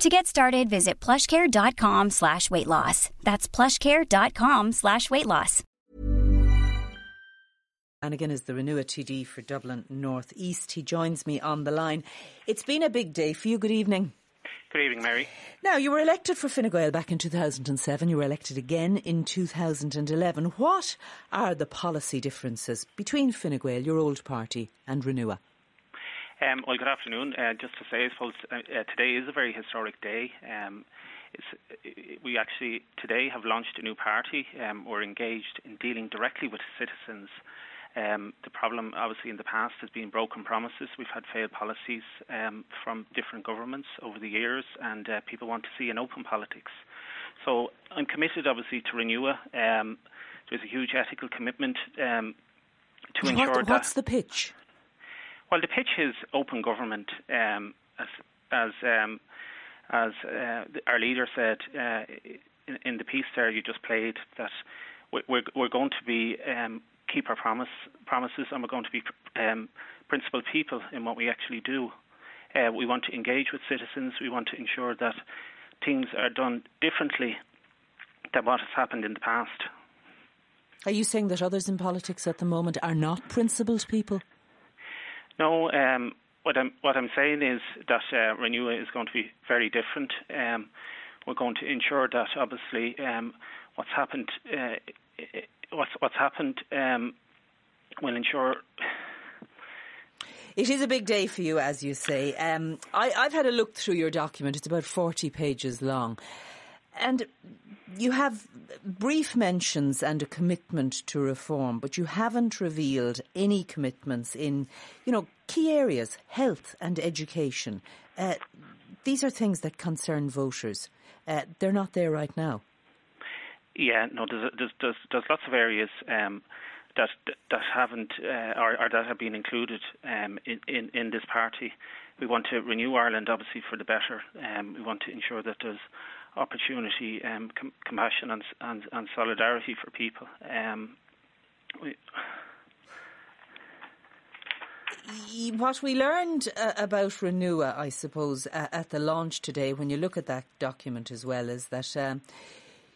To get started, visit plushcare.com slash weight loss. That's plushcare.com slash weight loss. Flanagan is the Renua TD for Dublin North East. He joins me on the line. It's been a big day for you. Good evening. Good evening, Mary. Now, you were elected for Fine Gael back in 2007. You were elected again in 2011. What are the policy differences between Fine Gael, your old party, and Renua? Um, well, good afternoon. Uh, just to say, I suppose uh, uh, today is a very historic day. Um, we actually today have launched a new party. Um, we're engaged in dealing directly with citizens. Um, the problem, obviously, in the past has been broken promises. We've had failed policies um, from different governments over the years, and uh, people want to see an open politics. So I'm committed, obviously, to Renua. Um, there's a huge ethical commitment um, to what, ensure what's that. What's the pitch? Well, the pitch is open government, um, as as um, as uh, our leader said uh, in, in, the piece there you just played that we're we're going to be um, keep our promise promises and we're going to be um, principled people in what we actually do. Uh, we want to engage with citizens. We want to ensure that things are done differently than what has happened in the past. Are you saying that others in politics at the moment are not principled people? No, um, what I'm what I'm saying is that uh, is going to be very different. Um, we're going to ensure that obviously um, what's happened uh, what's what's happened um, will ensure. It is a big day for you, as you say. Um, I, have had a look through your document. It's about 40 pages long. And you have brief mentions and a commitment to reform, but you haven't revealed any commitments in, you know, key areas, health and education. Uh, these are things that concern voters. Uh, they're not there right now. Yeah, no, there's there's there's, there's lots of areas um, that that haven't uh, or, or, that have been included um, in, in in this party. We want to renew Ireland, obviously, for the better. Um, we want to ensure that there's opportunity, um, com- compassion, and, and, and solidarity for people. Um, we, what we learned uh, about Renua, I suppose, uh, at the launch today, when you look at that document as well, is that um,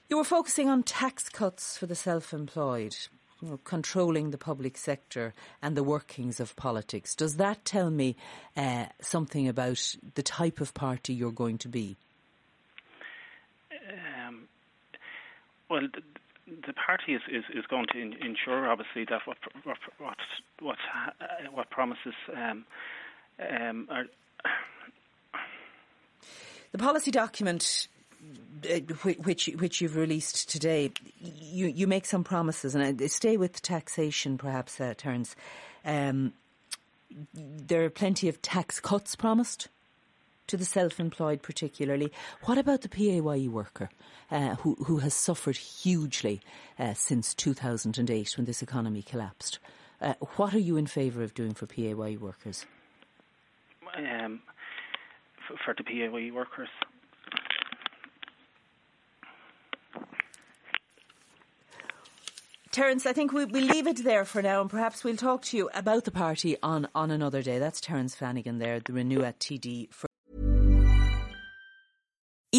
you were focusing on tax cuts for the self employed, you know, controlling the public sector and the workings of politics. Does that tell me uh, something about the type of party you're going to be? Well, the, the party is, is, is going to ensure, obviously, that what what what what, uh, what promises um, um, are. The policy document uh, which which you've released today, you you make some promises, and I stay with taxation, perhaps, uh, Terence. Um, there are plenty of tax cuts promised to the self-employed, particularly. What about the PAYE worker? uh, who, who has suffered hugely uh, since 2008 when this economy collapsed. Uh, what are you in favour of doing for PAYE workers? Um, for, for the PAYE workers, Terence, I think we, will leave it there for now and perhaps we'll talk to you about the party on, on another day. That's Terence Flanagan there, the Renua TD for